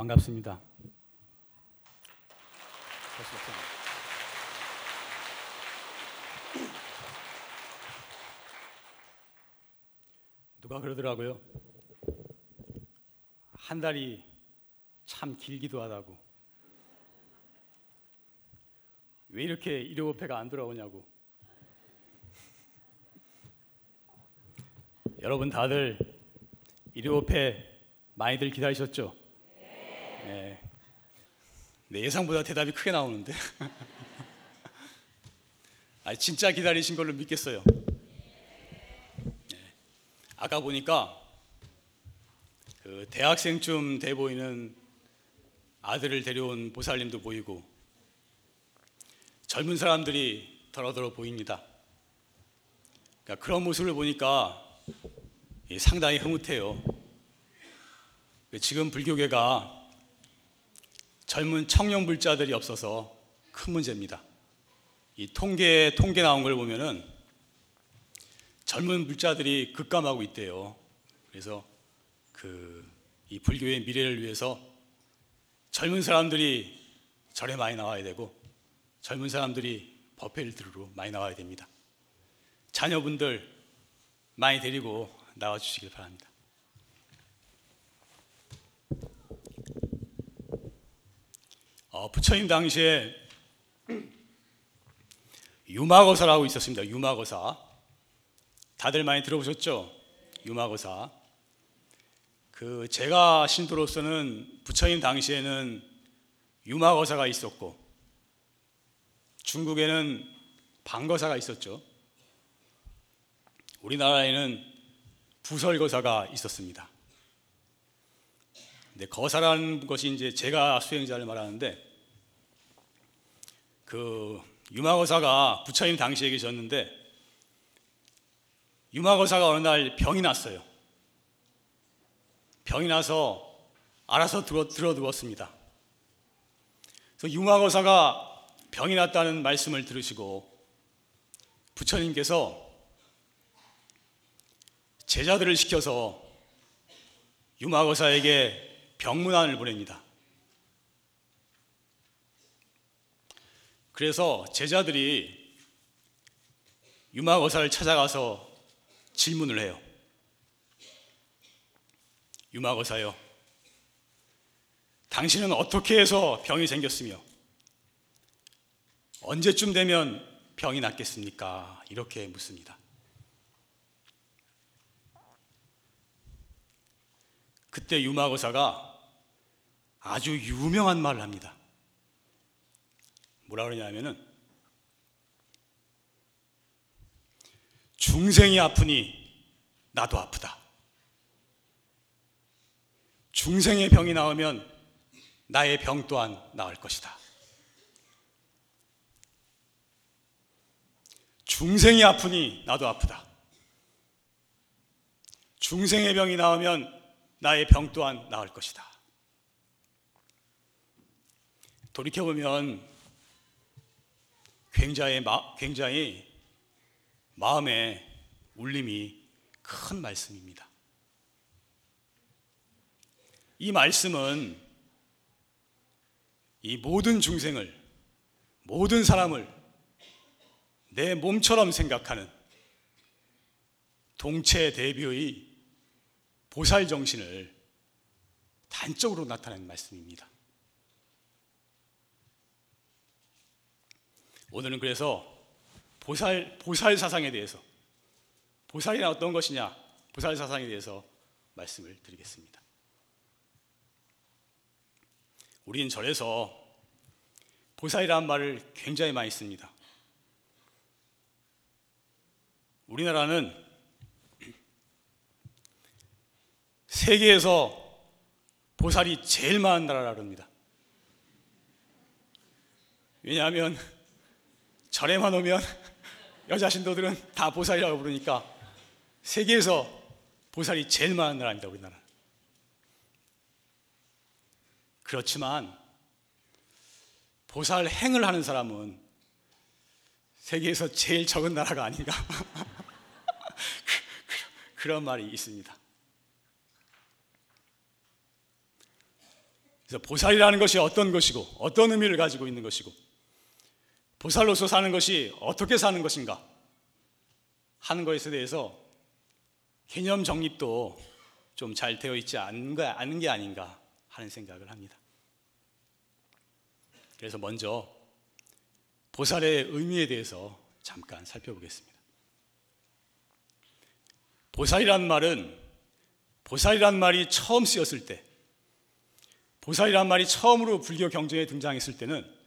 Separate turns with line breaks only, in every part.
반갑습니다. 누가 그러더라고요. 한 달이 참 길기도 하다고. 왜 이렇게 일요일회가 안 돌아오냐고. 여러분 다들 일요일회 많이들 기다리셨죠? 네. 네, 예상보다 대답이 크게 나오는데. 아, 진짜 기다리신 걸로 믿겠어요. 네. 아까 보니까 그 대학생쯤 돼 보이는 아들을 데려온 보살님도 보이고 젊은 사람들이 더러더러 보입니다. 그러니까 그런 모습을 보니까 상당히 흐뭇해요. 지금 불교계가 젊은 청년 불자들이 없어서 큰 문제입니다. 이 통계 통계 나온 걸 보면은 젊은 불자들이 급감하고 있대요. 그래서 그 이 불교의 미래를 위해서 젊은 사람들이 절에 많이 나와야 되고 젊은 사람들이 법회를 들으러 많이 나와야 됩니다. 자녀분들 많이 데리고 나와 주시길 바랍니다. 어, 부처님 당시에 유마거사라고 있었습니다. 유마거사. 다들 많이 들어보셨죠? 유마거사. 그 제가 신도로서는 부처님 당시에는 유마거사가 있었고 중국에는 방거사가 있었죠. 우리나라에는 부설거사가 있었습니다. 근데 거사라는 것이 이제 제가 수행자를 말하는데 그 유마거사가 부처님 당시에 계셨는데 유마거사가 어느 날 병이 났어요. 병이 나서 알아서 들어, 들어 누웠습니다. 그래서 유마거사가 병이 났다는 말씀을 들으시고 부처님께서 제자들을 시켜서 유마거사에게 병문안을 보냅니다. 그래서 제자들이 유마거사를 찾아가서 질문을 해요. 유마거사요. 당신은 어떻게 해서 병이 생겼으며 언제쯤 되면 병이 낫겠습니까? 이렇게 묻습니다. 그때 유마거사가 아주 유명한 말을 합니다. 뭐라 그러냐면은 중생이 아프니 나도 아프다. 중생의 병이 나오면 나의 병 또한 나을 것이다. 중생이 아프니 나도 아프다. 중생의 병이 나오면 나의 병 또한 나을 것이다. 돌이켜보면 굉장히, 마, 굉장히 마음에 울림이 큰 말씀입니다. 이 말씀은 이 모든 중생을, 모든 사람을 내 몸처럼 생각하는 동체 대비의 보살 정신을 단적으로 나타낸 말씀입니다. 오늘은 그래서 보살, 보살 사상에 대해서, 보살이란 어떤 것이냐, 보살 사상에 대해서 말씀을 드리겠습니다. 우리는 절에서 보살이라는 말을 굉장히 많이 씁니다. 우리나라는 세계에서 보살이 제일 많은 나라라 합니다. 왜냐하면 절에만 오면 여자 신도들은 다 보살이라고 부르니까 세계에서 보살이 제일 많은 나라입니다, 우리나라. 그렇지만 보살 행을 하는 사람은 세계에서 제일 적은 나라가 아닌가 그, 런 말이 있습니다. 그래서 보살이라는 것이 어떤 것이고 어떤 의미를 가지고 있는 것이고 보살로서 사는 것이 어떻게 사는 것인가 하는 것에 대해서 개념 정립도 좀 잘 되어 있지 않은 게 아닌가 하는 생각을 합니다. 그래서 먼저 보살의 의미에 대해서 잠깐 살펴보겠습니다. 보살이란 말은 보살이란 말이 처음 쓰였을 때 보살이란 말이 처음으로 불교 경전에 등장했을 때는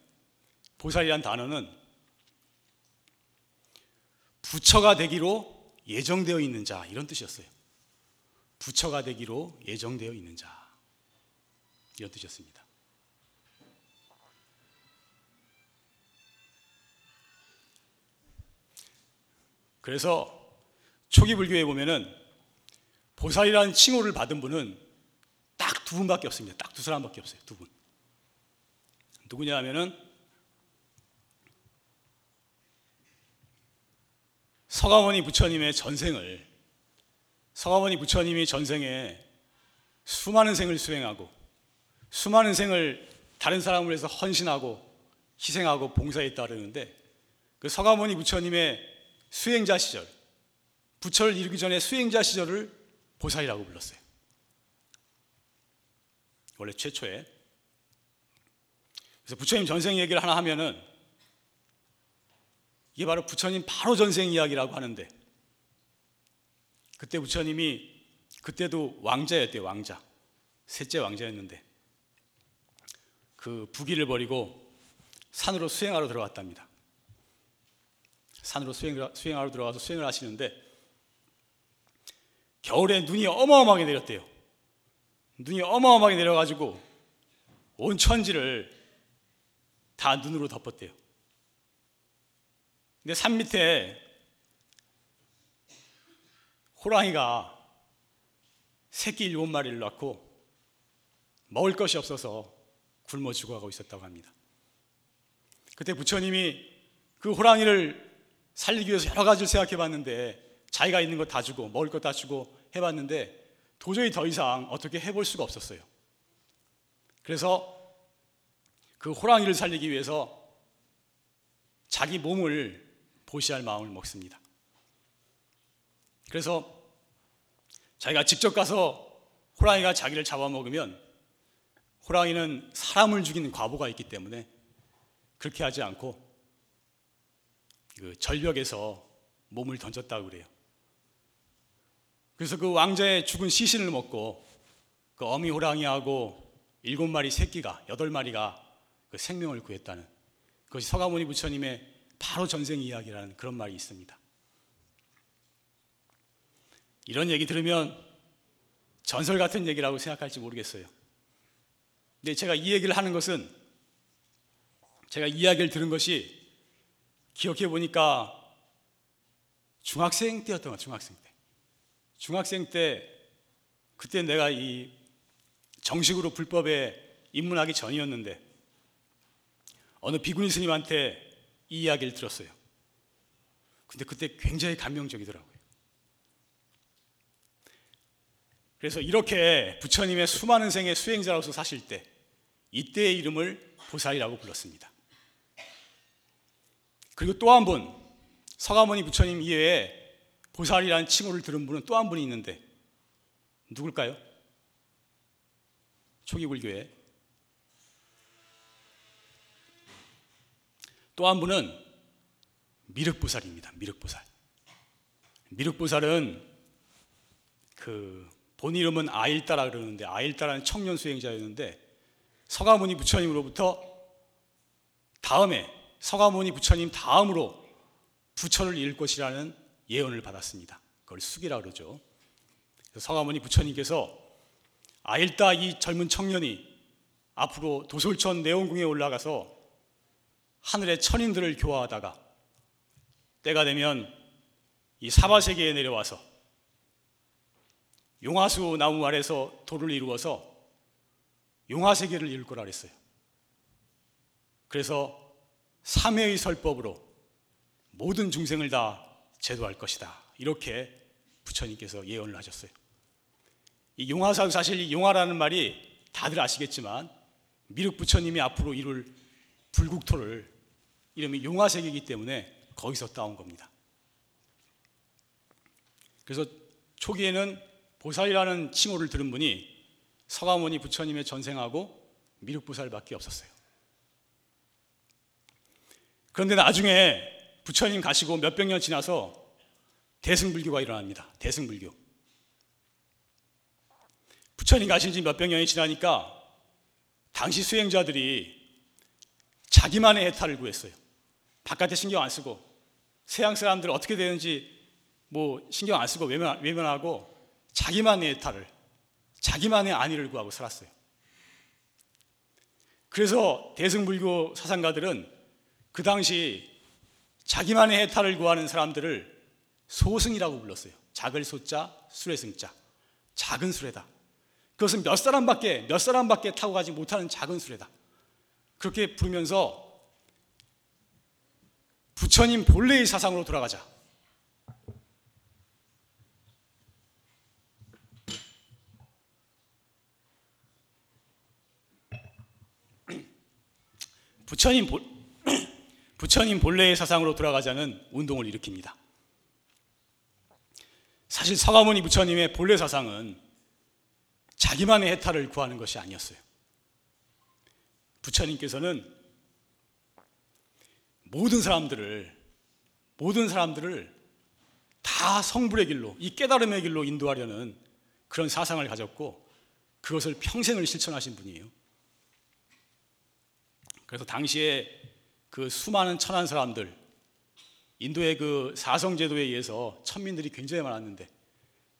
보살이란 단어는 부처가 되기로 예정되어 있는 자 이런 뜻이었어요. 부처가 되기로 예정되어 있는 자 이런 뜻이었습니다. 그래서 초기 불교에 보면은 보살이라는 칭호를 받은 분은 딱 두 분밖에 없습니다. 딱 두 사람밖에 없어요. 두 분. 누구냐 하면은 서가모니 부처님의 전생을 서가모니 부처님이 전생에 수많은 생을 수행하고 수많은 생을 다른 사람을 위해서 헌신하고 희생하고 봉사했다 그러는데 그 서가모니 부처님의 수행자 시절 부처를 이루기 전에 수행자 시절을 보살이라고 불렀어요. 원래 최초에 그래서 부처님 전생 얘기를 하나 하면은 이게 바로 부처님 바로 전생 이야기라고 하는데 그때 부처님이 그때도 왕자였대요 왕자. 셋째 왕자였는데 그 부귀를 버리고 산으로 수행하러 들어갔답니다. 산으로 수행, 수행하러 들어가서 수행을 하시는데 겨울에 눈이 어마어마하게 내렸대요. 눈이 어마어마하게 내려가지고 온 천지를 다 눈으로 덮었대요 근데 산 밑에 호랑이가 새끼 일곱 마리를 낳고 먹을 것이 없어서 굶어 죽어가고 있었다고 합니다. 그때 부처님이 그 호랑이를 살리기 위해서 여러 가지를 생각해 봤는데 자기가 있는 거다 주고 먹을 것 다 주고 해봤는데 도저히 더 이상 어떻게 해볼 수가 없었어요. 그래서 그 호랑이를 살리기 위해서 자기 몸을 보시할 마음을 먹습니다. 그래서 자기가 직접 가서 호랑이가 자기를 잡아먹으면 호랑이는 사람을 죽이는 과보가 있기 때문에 그렇게 하지 않고 그 절벽에서 몸을 던졌다고 그래요. 그래서 그 왕자의 죽은 시신을 먹고 그 어미 호랑이하고 일곱 마리 새끼가 여덟 마리가 그 생명을 구했다는 그것이 서가모니 부처님의 바로 전생 이야기라는 그런 말이 있습니다. 이런 얘기 들으면 전설 같은 얘기라고 생각할지 모르겠어요. 근데 제가 이 얘기를 하는 것은 제가 이야기를 들은 것이 기억해 보니까 중학생 때였던 것 중학생 때. 중학생 때 그때 내가 이 정식으로 불법에 입문하기 전이었는데 어느 비구니 스님한테 이 이야기를 들었어요. 근데 그때 굉장히 감명적이더라고요. 그래서 이렇게 부처님의 수많은 생의 수행자로서 사실 때 이때의 이름을 보살이라고 불렀습니다. 그리고 또 한 분, 서가모니 부처님 이외에 보살이라는 칭호를 들은 분은 또 한 분이 있는데 누굴까요? 초기 불교에 또 한 분은 미륵보살입니다. 미륵보살. 미륵보살은 그 본 이름은 아일따라 그러는데 아일따라는 청년 수행자였는데 서가모니 부처님으로부터 다음에 서가모니 부처님 다음으로 부처를 잃을 것이라는 예언을 받았습니다. 그걸 수기라 그러죠. 서가모니 부처님께서 아일따 이 젊은 청년이 앞으로 도솔천 내원궁에 올라가서 하늘의 천인들을 교화하다가 때가 되면 이 사바 세계에 내려와서 용화수 나무 아래서 돌을 이루어서 용화 세계를 이룰 거라 그랬어요. 그래서 삼회의 설법으로 모든 중생을 다 제도할 것이다. 이렇게 부처님께서 예언을 하셨어요. 이 용화사도 사실 이 용화라는 말이 다들 아시겠지만 미륵 부처님이 앞으로 이룰 불국토를 이름이 용화색이기 때문에 거기서 따온 겁니다. 그래서 초기에는 보살이라는 칭호를 들은 분이 서가모니 부처님의 전생하고 미륵보살밖에 없었어요. 그런데 나중에 부처님 가시고 몇백 년 지나서 대승불교가 일어납니다. 대승불교. 부처님 가신 지 몇백 년이 지나니까 당시 수행자들이 자기만의 해탈을 구했어요. 바깥에 신경 안 쓰고 세상 사람들 어떻게 되는지 뭐 신경 안 쓰고 외면, 외면하고 자기만의 해탈을 자기만의 안위를 구하고 살았어요. 그래서 대승불교 사상가들은 그 당시 자기만의 해탈을 구하는 사람들을 소승이라고 불렀어요. 작을 소자, 술의 승자. 작은 수레다. 그것은 몇 사람밖에 몇 사람밖에 타고 가지 못하는 작은 수레다. 그렇게 부르면서 부처님 본래의 사상으로 돌아가자. 부처님 본 부처님 본래의 사상으로 돌아가자는 운동을 일으킵니다. 사실 서가모니 부처님의 본래 사상은 자기만의 해탈을 구하는 것이 아니었어요. 부처님께서는 모든 사람들을 모든 사람들을 다 성불의 길로 이 깨달음의 길로 인도하려는 그런 사상을 가졌고 그것을 평생을 실천하신 분이에요. 그래서 당시에 그 수많은 천한 사람들 인도의 그 사성 제도에 의해서 천민들이 굉장히 많았는데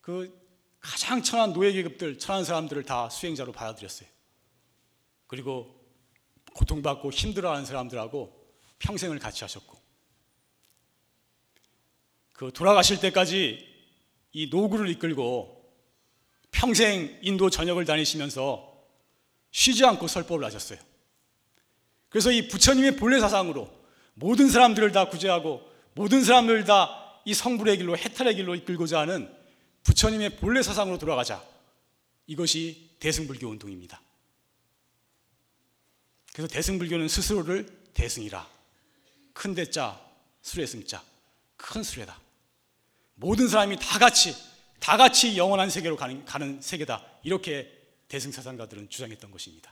그 가장 천한 노예 계급들 천한 사람들을 다 수행자로 받아들였어요. 그리고 고통받고 힘들어하는 사람들하고 평생을 같이 하셨고 그 돌아가실 때까지 이 노구를 이끌고 평생 인도 전역을 다니시면서 쉬지 않고 설법을 하셨어요. 그래서 이 부처님의 본래 사상으로 모든 사람들을 다 구제하고 모든 사람들을 다 이 성불의 길로 해탈의 길로 이끌고자 하는 부처님의 본래 사상으로 돌아가자. 이것이 대승불교 운동입니다. 그래서 대승불교는 스스로를 대승이라. 큰 대자, 수레 승자. 큰 수레다. 모든 사람이 다 같이, 다 같이 영원한 세계로 가는, 가는 세계다. 이렇게 대승사상가들은 주장했던 것입니다.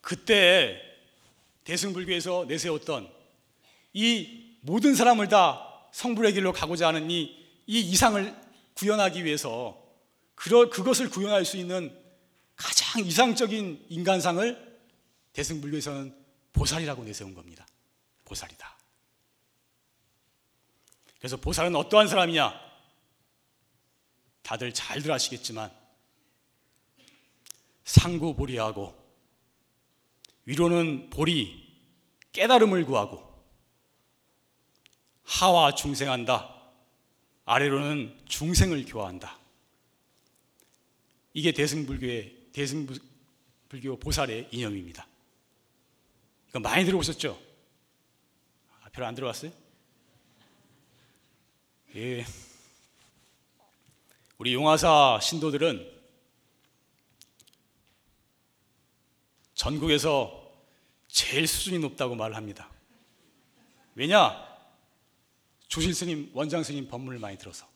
그때 대승불교에서 내세웠던 이 모든 사람을 다 성불의 길로 가고자 하는 이, 이 이상을 구현하기 위해서 그러, 그것을 구현할 수 있는 가장 이상적인 인간상을 대승불교에서는 보살이라고 내세운 겁니다. 보살이다. 그래서 보살은 어떠한 사람이냐? 다들 잘들 아시겠지만 상구보리하고 위로는 보리, 깨달음을 구하고 하와 중생한다. 아래로는 중생을 교화한다. 이게 대승불교의 대승불교 보살의 이념입니다. 이거 많이 들어보셨죠? 아, 별로 안 들어봤어요? 예. 우리 용화사 신도들은 전국에서 제일 수준이 높다고 말을 합니다. 왜냐? 조실 스님, 원장 스님 법문을 많이 들어서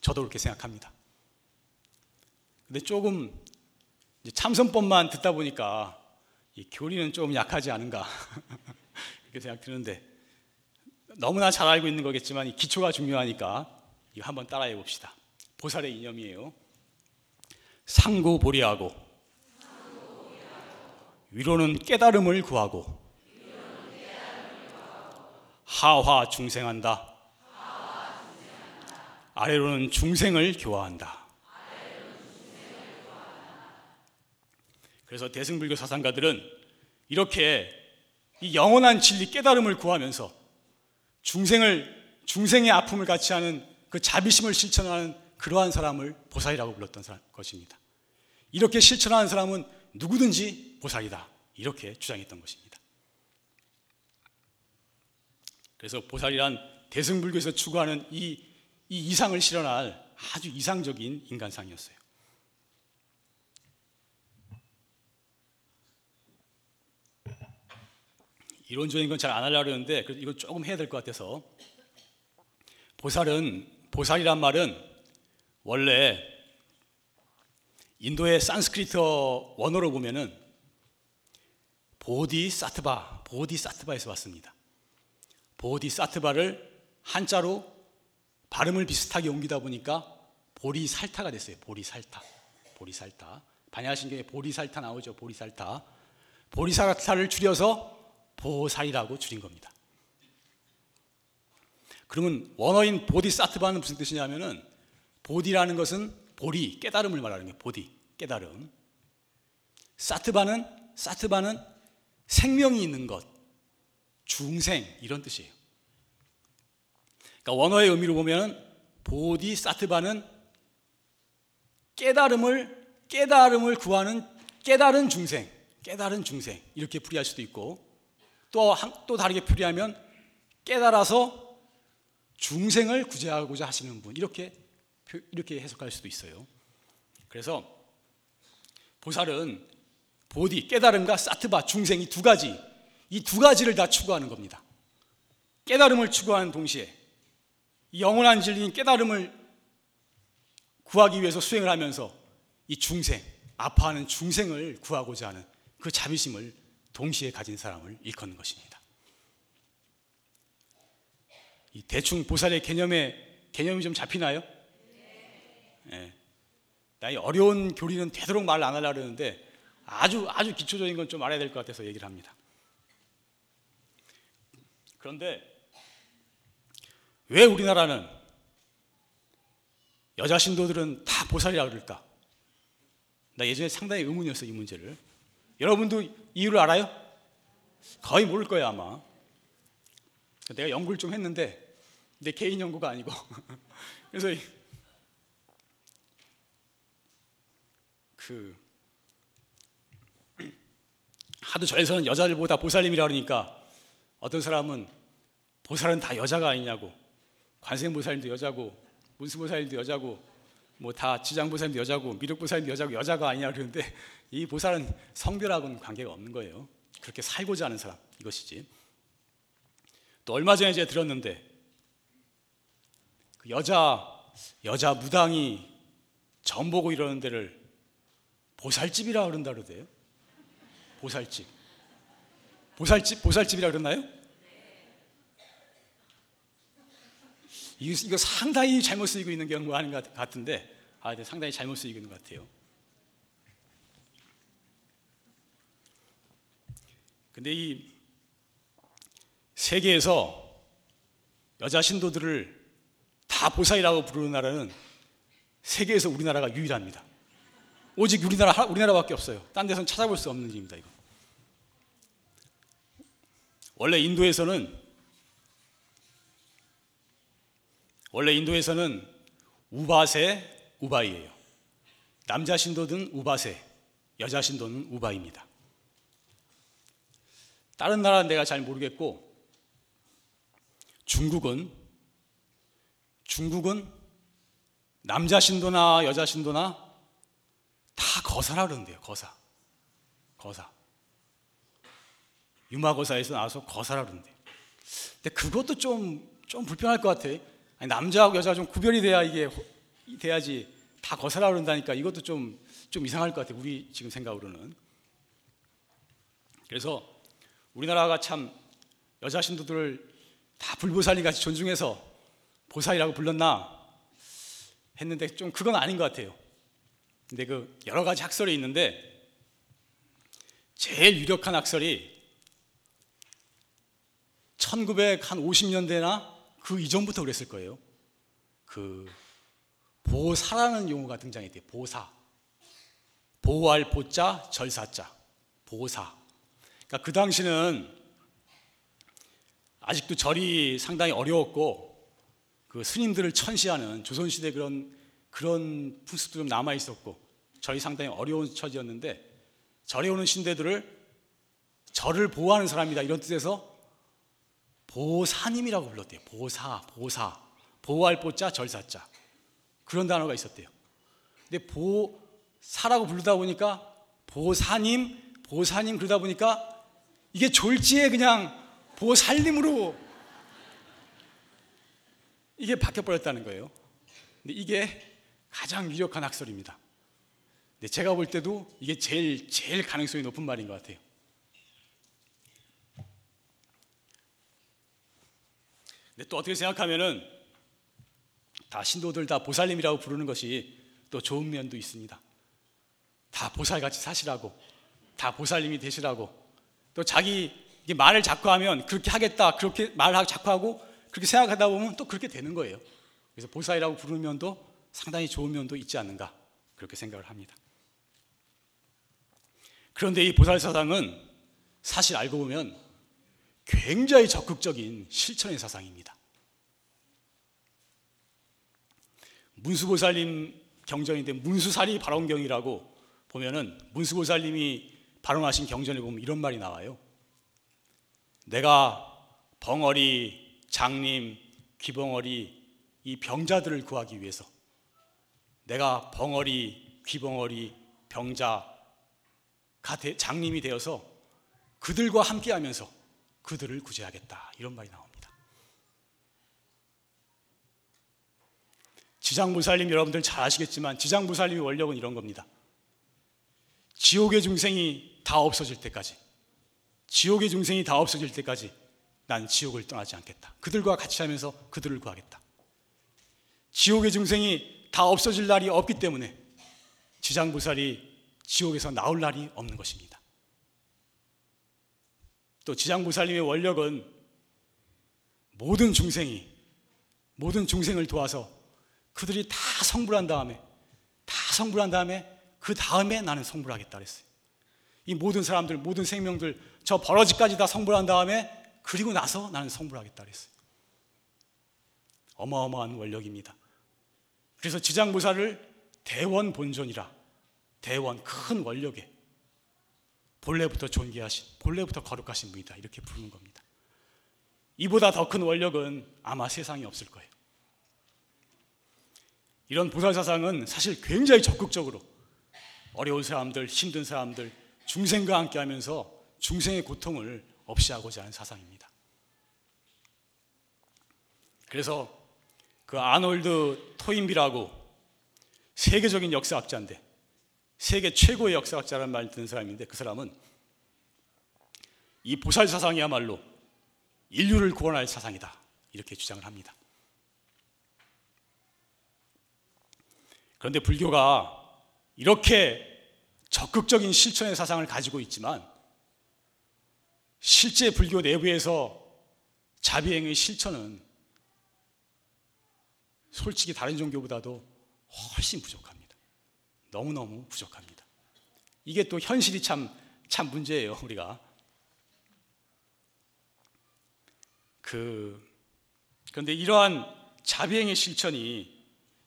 저도 그렇게 생각합니다. 근데 조금 참선법만 듣다 보니까 이 교리는 좀 약하지 않은가 이렇게 생각 드는데 너무나 잘 알고 있는 거겠지만 이 기초가 중요하니까 이거 한번 따라해 봅시다. 보살의 이념이에요. 상고 보리하고 위로는 깨달음을 구하고 하화 중생한다. 아래로는 중생을 교화한다. 그래서 대승불교 사상가들은 이렇게 이 영원한 진리 깨달음을 구하면서 중생을 중생의 아픔을 같이 하는 그 자비심을 실천하는 그러한 사람을 보살이라고 불렀던 사람, 것입니다. 이렇게 실천하는 사람은 누구든지 보살이다. 이렇게 주장했던 것입니다. 그래서 보살이란 대승불교에서 추구하는 이, 이 이상을 실현할 아주 이상적인 인간상이었어요. 이론적인 건 잘 안 하려고 그래도 이건 조금 해야 될 것 같아서 보살은 보살이란 말은 원래 인도의 산스크리트어 원어로 보면은 보디 사트바, 보디 사트바에서 왔습니다. 보디 사트바를 한자로 발음을 비슷하게 옮기다 보니까 보리살타가 됐어요. 보리살타. 보리살타. 반야신경에 보리살타 나오죠. 보리살타. 보리살타를 줄여서 보살이라고 줄인 겁니다. 그러면 원어인 보디사트바는 무슨 뜻이냐면은 보디라는 것은 보리 깨달음을 말하는 거예요. 보디 깨달음. 사트바는 사트바는 생명이 있는 것, 중생 이런 뜻이에요. 그러니까 원어의 의미로 보면 보디 사트바는 깨달음을 깨달음을 구하는 깨달은 중생, 깨달은 중생 이렇게 풀이할 수도 있고 또, 한, 또 다르게 풀이하면 깨달아서 중생을 구제하고자 하시는 분 이렇게 이렇게 해석할 수도 있어요. 그래서 보살은 보디 깨달음과 사트바 중생 이두 가지 이 두 가지를 다 추구하는 겁니다. 깨달음을 추구하는 동시에 영원한 진리인 깨달음을 구하기 위해서 수행을 하면서 이 중생 아파하는 중생을 구하고자 하는 그 자비심을 동시에 가진 사람을 일컫는 것입니다. 이 대충 보살의 개념에 개념이 좀 잡히나요? 네. 나이 어려운 교리는 되도록 말안 하려고 그러는데 아주 아주 기초적인 건 좀 알아야 될 것 같아서 얘기를 합니다. 그런데 왜 우리나라는 여자 신도들은 다 보살이라 그럴까? 나 예전에 상당히 의문이었어 이 문제를. 여러분도 이유를 알아요? 거의 모를 거예요 아마. 내가 연구를 좀 했는데 내 개인 연구가 아니고 그래서 그 하도 저에서는 여자들보다 보살님이라 그러니까 어떤 사람은 보살은 다 여자가 아니냐고 관세음보살님도 여자고 문수보살님도 여자고 뭐 다 지장 보살님도 여자고 미륵 보살님도 여자고 여자가 아니냐 그러는데 이 보살은 성별하고는 관계가 없는 거예요. 그렇게 살고자 하는 사람 이것이지. 또 얼마 전에 제가 들었는데 그 여자 여자 무당이 점 보고 이러는 데를 보살집이라 그런다 그러대요. 보살집. 보살집 보살집이라 그러나요? 이거, 상당히 잘못 쓰이고 있는 경우가 아닌 것 같은데, 아, 상당히 잘못 쓰이고 있는 것 같아요. 근데 이 세계에서 여자 신도들을 다 보살이라고 부르는 나라는 세계에서 우리나라가 유일합니다. 오직 우리나라 우리나라밖에 없어요. 딴 데서는 찾아볼 수 없는 일입니다. 이거. 원래 인도에서는 원래 인도에서는 우바세, 우바이예요. 남자 신도는 우바세, 여자 신도는 우바입니다. 다른 나라는 내가 잘 모르겠고 중국은 중국은 남자 신도나 여자 신도나 다 거사라 그러는데요. 거사. 거사. 유마거사에서 나와서 거사라 그러는데. 근데 그것도 좀, 좀 불편할 것 같아. 아니, 남자하고 여자가 좀 구별이 돼야 이게 돼야지 다 거사라 그런다니까 이것도 좀, 좀 이상할 것 같아. 우리 지금 생각으로는. 그래서 우리나라가 참 여자 신도들을 다 불보살이 같이 존중해서 보살이라고 불렀나 했는데 좀 그건 아닌 것 같아요. 근데 그 여러 가지 학설이 있는데 제일 유력한 학설이 1950년대나 그 이전부터 그랬을 거예요. 그 보사라는 용어가 등장했대요. 보사. 보호할 보자, 절사자. 보사. 그러니까 그 당시는 아직도 절이 상당히 어려웠고 그 스님들을 천시하는 조선시대 그런 그런 풍습도 좀 남아 있었고 절이 상당히 어려운 처지였는데 절에 오는 신대들을 절을 보호하는 사람이다 이런 뜻에서 보사님이라고 불렀대요. 보사, 보사, 보호할 보자, 절사자 그런 단어가 있었대요. 근데 보사라고 부르다 보니까 보사님, 보사님 그러다 보니까 이게 졸지에 그냥 보살님으로 이게 바뀌어버렸다는 거예요. 근데 이게 가장 유력한 학설입니다. 근데 제가 볼 때도 이게 제일, 제일 가능성이 높은 말인 것 같아요. 근데 또 어떻게 생각하면은 다 신도들 다 보살님이라고 부르는 것이 또 좋은 면도 있습니다. 다 보살같이 사시라고, 다 보살님이 되시라고, 또 자기 말을 자꾸 하면 그렇게 하겠다, 그렇게 말을 자꾸 하고 그렇게 생각하다 보면 또 그렇게 되는 거예요. 그래서 보살이라고 부르는 면도 상당히 좋은 면도 있지 않는가 그렇게 생각을 합니다. 그런데 이 보살 사상은 사실 알고 보면 굉장히 적극적인 실천의 사상입니다. 문수보살님 경전인데 문수사리 발언경이라고 보면은 문수보살님이 발언하신 경전에 보면 이런 말이 나와요. 내가 벙어리, 장님, 귀벙어리 이 병자들을 구하기 위해서 내가 벙어리, 귀벙어리, 병자가 장님이 되어서 그들과 함께하면서 그들을 구제하겠다 이런 말이 나옵니다. 지장무살님 여러분들 잘 아시겠지만 지장무살님의 원력은 이런 겁니다. 지옥의 중생이 다 없어질 때까지 지옥의 중생이 다 없어질 때까지 난 지옥을 떠나지 않겠다. 그들과 같이 하면서 그들을 구하겠다. 지옥의 중생이 다 없어질 날이 없기 때문에 지장부살이 지옥에서 나올 날이 없는 것입니다. 또 지장부살님의 원력은 모든 중생이 모든 중생을 도와서 그들이 다 성불한 다음에 다 성불한 다음에 그 다음에 나는 성불하겠다 그랬어요. 이 모든 사람들 모든 생명들 저 버러지까지 다 성불한 다음에 그리고 나서 나는 성불하겠다 그랬어요. 어마어마한 원력입니다. 그래서 지장부사를 대원 본존이라 대원 큰 원력에 본래부터 존귀하신 본래부터 거룩하신 분이다 이렇게 부르는 겁니다. 이보다 더 큰 원력은 아마 세상에 없을 거예요. 이런 보살 사상은 사실 굉장히 적극적으로 어려운 사람들, 힘든 사람들, 중생과 함께 하면서 중생의 고통을 없이 하고자 하는 사상입니다. 그래서 그 아놀드 토인비라고 세계적인 역사학자인데 세계 최고의 역사학자라는 말 듣는 사람인데 그 사람은 이 보살 사상이야말로 인류를 구원할 사상이다 이렇게 주장을 합니다. 그런데 불교가 이렇게 적극적인 실천의 사상을 가지고 있지만 실제 불교 내부에서 자비행의 실천은 솔직히 다른 종교보다도 훨씬 부족합니다. 너무너무 부족합니다. 이게 또 현실이 참, 참 문제예요, 우리가. 그, 그런데 이러한 자비행의 실천이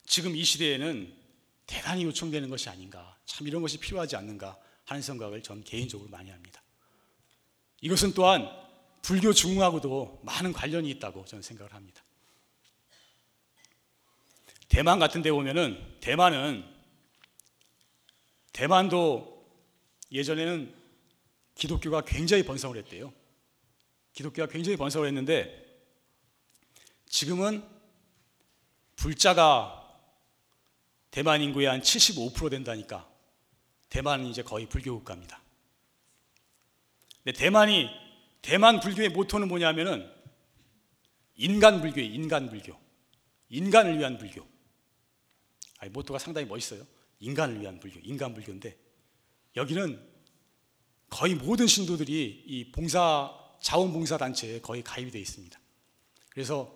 지금 이 시대에는 대단히 요청되는 것이 아닌가. 참 이런 것이 필요하지 않는가 하는 생각을 전 개인적으로 많이 합니다. 이것은 또한 불교 중흥하고도 많은 관련이 있다고 저는 생각을 합니다. 대만 같은 데 보면은 대만은 대만도 예전에는 기독교가 굉장히 번성을 했대요. 기독교가 굉장히 번성을 했는데 지금은 불자가 대만 인구의 한 75% 된다니까 대만은 이제 거의 불교 국가입니다. 근데 대만이 대만 불교의 모토는 뭐냐면은 인간 불교예요. 인간 불교. 인간을 위한 불교. 아니, 모토가 상당히 멋있어요. 인간을 위한 불교. 인간 불교인데 여기는 거의 모든 신도들이 이 봉사 자원봉사 단체에 거의 가입이 되어 있습니다. 그래서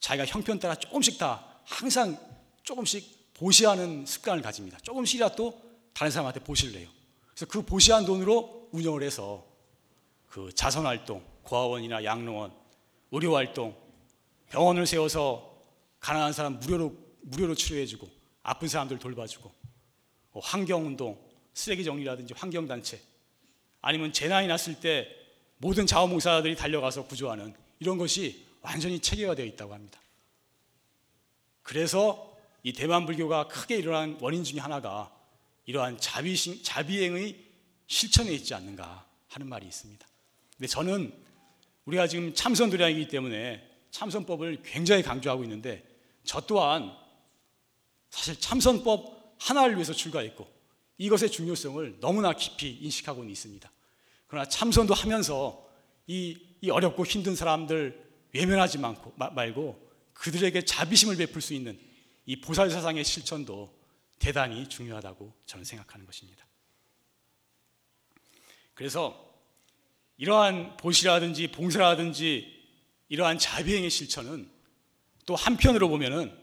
자기가 형편 따라 조금씩 다 항상 조금씩 보시하는 습관을 가집니다. 조금씩이라도 다른 사람한테 보시를 내요. 그래서 그 보시한 돈으로 운영을 해서 그 자선 활동, 고아원이나 양로원, 의료 활동, 병원을 세워서 가난한 사람 무료로, 무료로 치료해주고 아픈 사람들 돌봐주고 뭐 환경운동, 쓰레기 정리라든지 환경단체 아니면 재난이 났을 때 모든 자원봉사자들이 달려가서 구조하는 이런 것이 완전히 체계화되어 있다고 합니다. 그래서 이 대만 불교가 크게 일어난 원인 중에 하나가 이러한 자비, 자비행의 실천에 있지 않는가 하는 말이 있습니다. 근데 저는 우리가 지금 참선 도량이기 때문에 참선법을 굉장히 강조하고 있는데 저 또한 사실 참선법 하나를 위해서 출가했고 이것의 중요성을 너무나 깊이 인식하고는 있습니다. 그러나 참선도 하면서 이, 이 어렵고 힘든 사람들 외면하지 말고, 말고 그들에게 자비심을 베풀 수 있는 이 보살 사상의 실천도 대단히 중요하다고 저는 생각하는 것입니다. 그래서 이러한 보시라든지 봉사라든지 이러한 자비행의 실천은 또 한편으로 보면은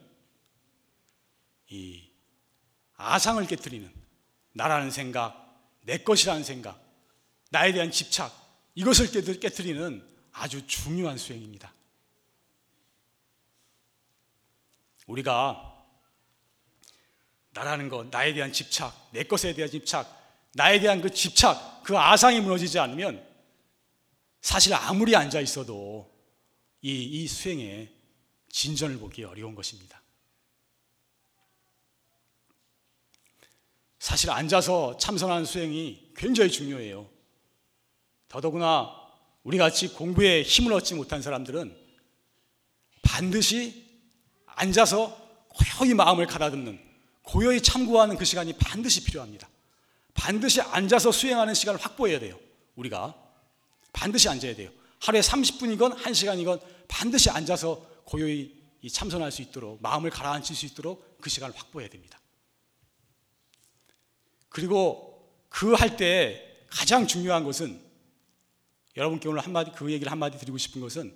이 아상을 깨뜨리는 나라는 생각, 내 것이라는 생각, 나에 대한 집착 이것을 깨뜨리는 아주 중요한 수행입니다. 우리가 나라는 것, 나에 대한 집착, 내 것에 대한 집착, 나에 대한 그 집착, 그 아상이 무너지지 않으면 사실 아무리 앉아 있어도 이, 이 수행에 진전을 보기 어려운 것입니다. 사실 앉아서 참선하는 수행이 굉장히 중요해요. 더더구나 우리 같이 공부에 힘을 얻지 못한 사람들은 반드시 앉아서 고요히 마음을 가다듬는 고요히 참고하는 그 시간이 반드시 필요합니다. 반드시 앉아서 수행하는 시간을 확보해야 돼요. 우리가 반드시 앉아야 돼요. 하루에 30분이건 1시간이건 반드시 앉아서 고요히 참선할 수 있도록 마음을 가라앉힐 수 있도록 그 시간을 확보해야 됩니다. 그리고 그 할 때 가장 중요한 것은 여러분께 오늘 한마디 그 얘기를 한마디 드리고 싶은 것은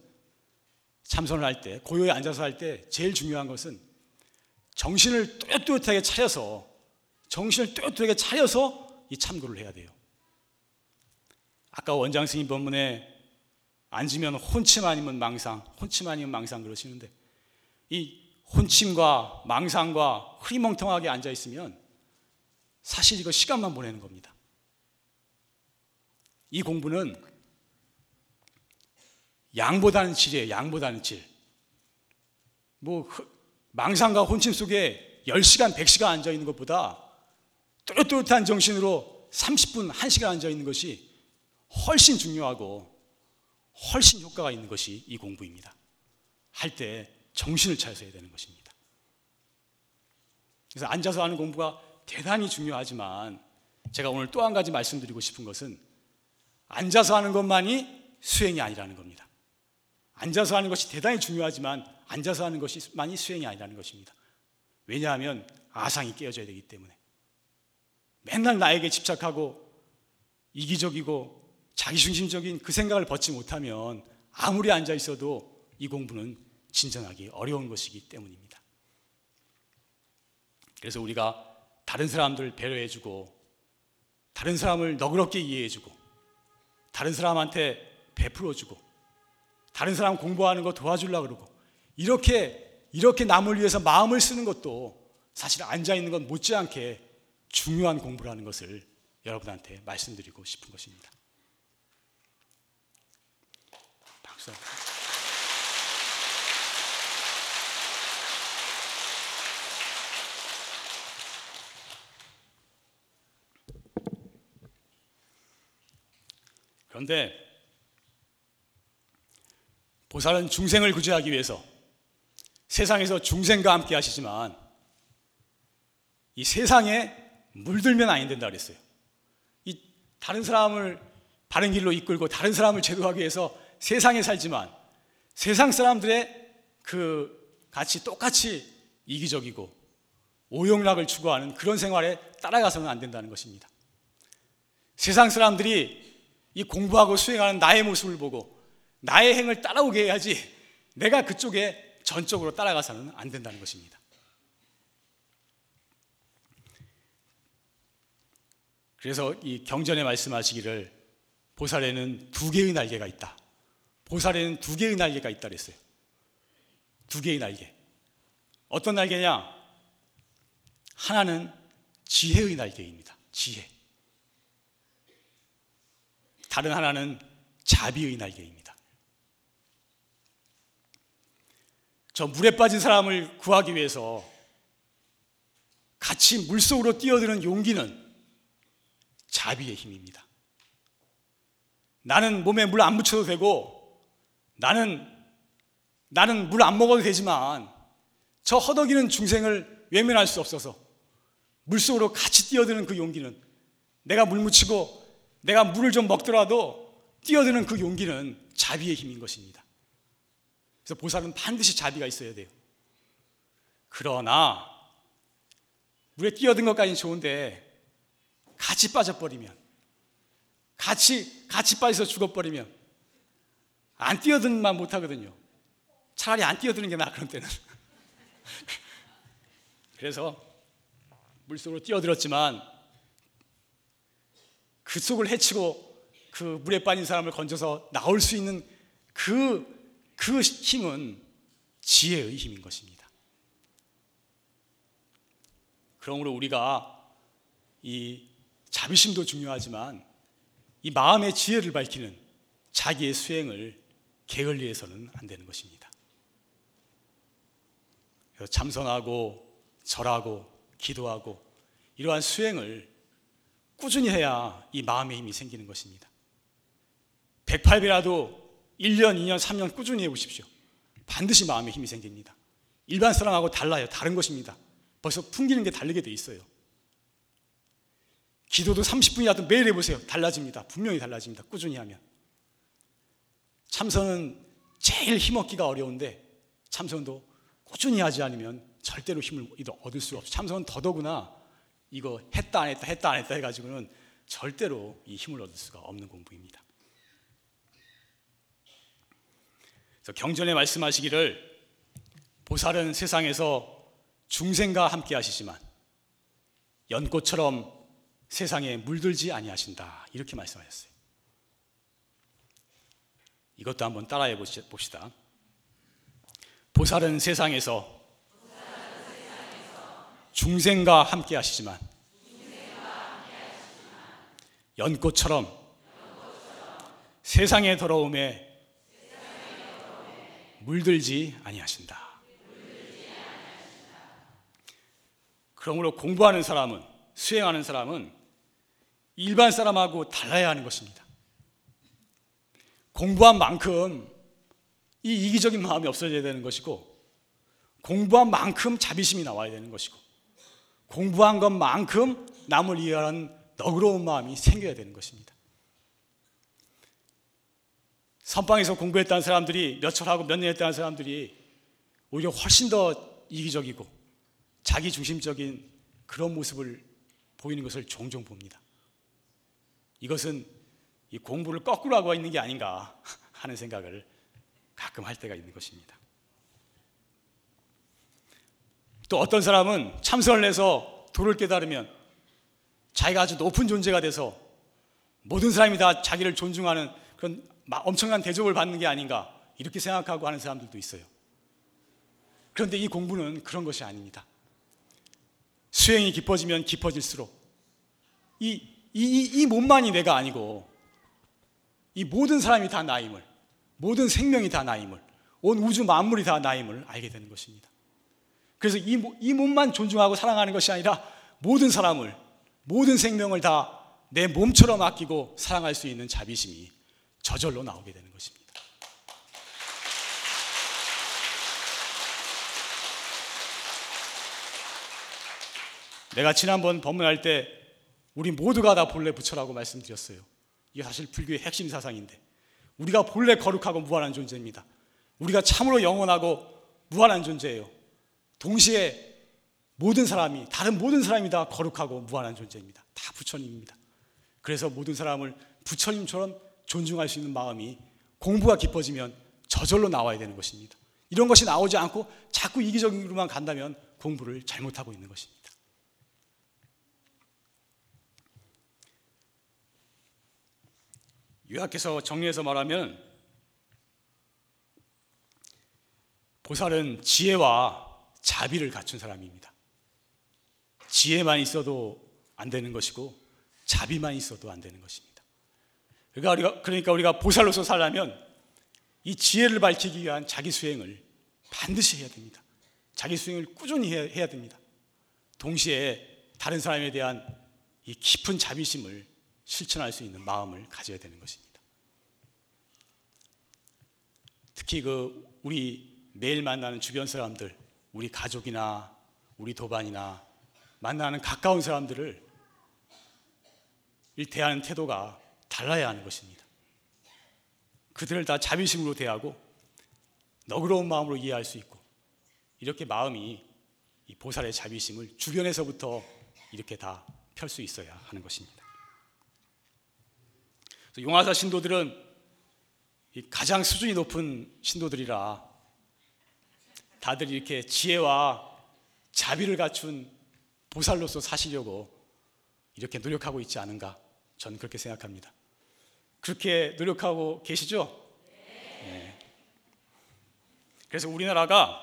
참선을 할 때 고요히 앉아서 할 때 제일 중요한 것은 정신을 뚜렷뚜렷하게 차려서 정신을 뚜렷뚜렷하게 차려서 이 참고를 해야 돼요. 아까 원장 스님 본문에 앉으면 혼침 아니면 망상, 혼침 아니면 망상 그러시는데 이 혼침과 망상과 흐리멍텅하게 앉아 있으면 사실 이거 시간만 보내는 겁니다. 이 공부는 양보다는 질이에요. 양보다는 질. 뭐 망상과 혼침 속에 10시간, 100시간 앉아 있는 것보다 뚜렷뚜렷한 정신으로 30분, 1시간 앉아 있는 것이 훨씬 중요하고 훨씬 효과가 있는 것이 이 공부입니다. 할 때 정신을 차려서 해야 되는 것입니다. 그래서 앉아서 하는 공부가 대단히 중요하지만 제가 오늘 또 한 가지 말씀드리고 싶은 것은 앉아서 하는 것만이 수행이 아니라는 겁니다. 앉아서 하는 것이 대단히 중요하지만 앉아서 하는 것이만이 수행이 아니라는 것입니다. 왜냐하면 아상이 깨어져야 되기 때문에 맨날 나에게 집착하고 이기적이고 자기중심적인 그 생각을 벗지 못하면 아무리 앉아 있어도 이 공부는 진전하기 어려운 것이기 때문입니다. 그래서 우리가 다른 사람들을 배려해주고 다른 사람을 너그럽게 이해해주고 다른 사람한테 베풀어주고 다른 사람 공부하는 거 도와주려고 그러고 이렇게 이렇게 남을 위해서 마음을 쓰는 것도 사실 앉아 있는 건 못지않게 중요한 공부라는 것을 여러분한테 말씀드리고 싶은 것입니다. 박수. 그런데 보살은 중생을 구제하기 위해서 세상에서 중생과 함께 하시지만 이 세상에 물들면 안 된다 그랬어요. 이 다른 사람을 바른 길로 이끌고 다른 사람을 제도하기 위해서 세상에 살지만 세상 사람들의 그 같이 똑같이 이기적이고 오용락을 추구하는 그런 생활에 따라가서는 안 된다는 것입니다. 세상 사람들이 이 공부하고 수행하는 나의 모습을 보고 나의 행을 따라오게 해야지 내가 그쪽에 전적으로 따라가서는 안 된다는 것입니다. 그래서 이 경전에 말씀하시기를 보살에는 두 개의 날개가 있다. 보살에는 두 개의 날개가 있다 그랬어요. 두 개의 날개. 어떤 날개냐? 하나는 지혜의 날개입니다. 지혜. 다른 하나는 자비의 날개입니다. 저 물에 빠진 사람을 구하기 위해서 같이 물속으로 뛰어드는 용기는 자비의 힘입니다. 나는 몸에 물 안 묻혀도 되고 나는 나는 물 안 먹어도 되지만 저 허덕이는 중생을 외면할 수 없어서 물속으로 같이 뛰어드는 그 용기는 내가 물 묻히고 내가 물을 좀 먹더라도 뛰어드는 그 용기는 자비의 힘인 것입니다. 그래서 보살은 반드시 자비가 있어야 돼요. 그러나 물에 뛰어든 것까지는 좋은데 같이 빠져버리면 같이 같이 빠져서 죽어버리면 안 뛰어든만 못하거든요. 차라리 안 뛰어드는 게 나아 그런 때는. 그래서 물속으로 뛰어들었지만 그 속을 헤치고 그 물에 빠진 사람을 건져서 나올 수 있는 그, 그 힘은 지혜의 힘인 것입니다. 그러므로 우리가 이 자비심도 중요하지만 이 마음의 지혜를 밝히는 자기의 수행을 게을리해서는 안 되는 것입니다. 참선하고 절하고 기도하고 이러한 수행을 꾸준히 해야 이 마음의 힘이 생기는 것입니다. 108배라도 1년, 2년, 3년 꾸준히 해보십시오. 반드시 마음의 힘이 생깁니다. 일반 사람하고 달라요. 다른 것입니다. 벌써 풍기는 게 다르게 돼 있어요. 기도도 30분이라도 매일 해보세요. 달라집니다. 분명히 달라집니다. 꾸준히 하면. 참선은 제일 힘없기가 어려운데 참선도 꾸준히 하지 않으면 절대로 힘을 얻을 수 없어요. 참선은 더더구나 이거 했다 안 했다 했다 안 했다 해가지고는 절대로 이 힘을 얻을 수가 없는 공부입니다. 그래서 경전에 말씀하시기를 보살은 세상에서 중생과 함께 하시지만 연꽃처럼 세상에 물들지 아니하신다 이렇게 말씀하셨어요. 이것도 한번 따라해 봅시다. 보살은 세상에서 중생과 함께 하시지만 연꽃처럼 세상의 더러움에 물들지 아니하신다. 그러므로 공부하는 사람은 수행하는 사람은 일반 사람하고 달라야 하는 것입니다. 공부한 만큼 이 이기적인 마음이 없어져야 되는 것이고 공부한 만큼 자비심이 나와야 되는 것이고 공부한 것만큼 남을 이해하는 너그러운 마음이 생겨야 되는 것입니다. 선방에서 공부했다는 사람들이 몇 철 하고 몇 년 했다는 사람들이 오히려 훨씬 더 이기적이고 자기 중심적인 그런 모습을 보이는 것을 종종 봅니다. 이것은 이 공부를 거꾸로 하고 있는 게 아닌가 하는 생각을 가끔 할 때가 있는 것입니다. 또 어떤 사람은 참선을 해서 도를 깨달으면 자기가 아주 높은 존재가 돼서 모든 사람이 다 자기를 존중하는 그런 엄청난 대접을 받는 게 아닌가 이렇게 생각하고 하는 사람들도 있어요. 그런데 이 공부는 그런 것이 아닙니다. 수행이 깊어지면 깊어질수록 이, 이, 이 몸만이 내가 아니고 이 모든 사람이 다 나임을 모든 생명이 다 나임을 온 우주 만물이 다 나임을 알게 되는 것입니다. 그래서 이, 이 몸만 존중하고 사랑하는 것이 아니라 모든 사람을, 모든 생명을 다 내 몸처럼 아끼고 사랑할 수 있는 자비심이 저절로 나오게 되는 것입니다. 내가 지난번 법문할 때 우리 모두가 다 본래 부처라고 말씀드렸어요. 이게 사실 불교의 핵심 사상인데 우리가 본래 거룩하고 무한한 존재입니다. 우리가 참으로 영원하고 무한한 존재예요. 동시에 모든 사람이 다른 모든 사람이 다 거룩하고 무한한 존재입니다. 다 부처님입니다. 그래서 모든 사람을 부처님처럼 존중할 수 있는 마음이 공부가 깊어지면 저절로 나와야 되는 것입니다. 이런 것이 나오지 않고 자꾸 이기적으로만 간다면 공부를 잘못하고 있는 것입니다. 요약해서 정리해서 말하면 보살은 지혜와 자비를 갖춘 사람입니다. 지혜만 있어도 안 되는 것이고 자비만 있어도 안 되는 것입니다. 그러니까 우리가, 그러니까 우리가 보살로서 살려면 이 지혜를 밝히기 위한 자기 수행을 반드시 해야 됩니다. 자기 수행을 꾸준히 해야, 해야 됩니다. 동시에 다른 사람에 대한 이 깊은 자비심을 실천할 수 있는 마음을 가져야 되는 것입니다. 특히 그 우리 매일 만나는 주변 사람들, 우리 가족이나 우리 도반이나 만나는 가까운 사람들을 이 대하는 태도가 달라야 하는 것입니다. 그들을 다 자비심으로 대하고 너그러운 마음으로 이해할 수 있고 이렇게 마음이 이 보살의 자비심을 주변에서부터 이렇게 다 펼 수 있어야 하는 것입니다. 용화사 신도들은 이 가장 수준이 높은 신도들이라 다들 이렇게 지혜와 자비를 갖춘 보살로서 사시려고 이렇게 노력하고 있지 않은가 저는 그렇게 생각합니다. 그렇게 노력하고 계시죠? 네. 그래서 우리나라가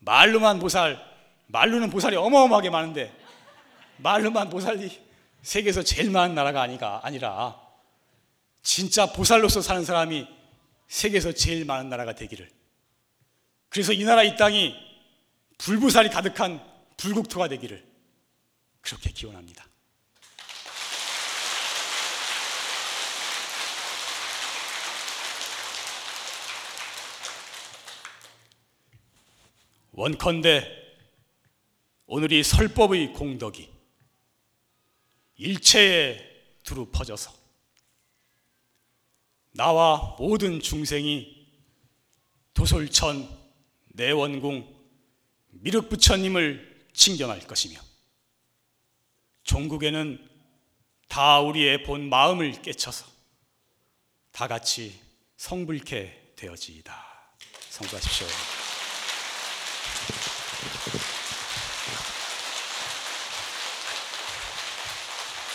말로만 보살, 말로는 보살이 어마어마하게 많은데 말로만 보살이 세계에서 제일 많은 나라가 아니가 아니라 진짜 보살로서 사는 사람이 세계에서 제일 많은 나라가 되기를. 그래서 이 나라 이 땅이 불보살이 가득한 불국토가 되기를 그렇게 기원합니다. 원컨대 오늘이 설법의 공덕이 일체에 두루 퍼져서 나와 모든 중생이 도솔천 내원궁 미륵 부처님을 칭경할 것이며 종국에는 다 우리의 본 마음을 깨쳐서 다 같이 성불케 되어지이다. 성부하십시오.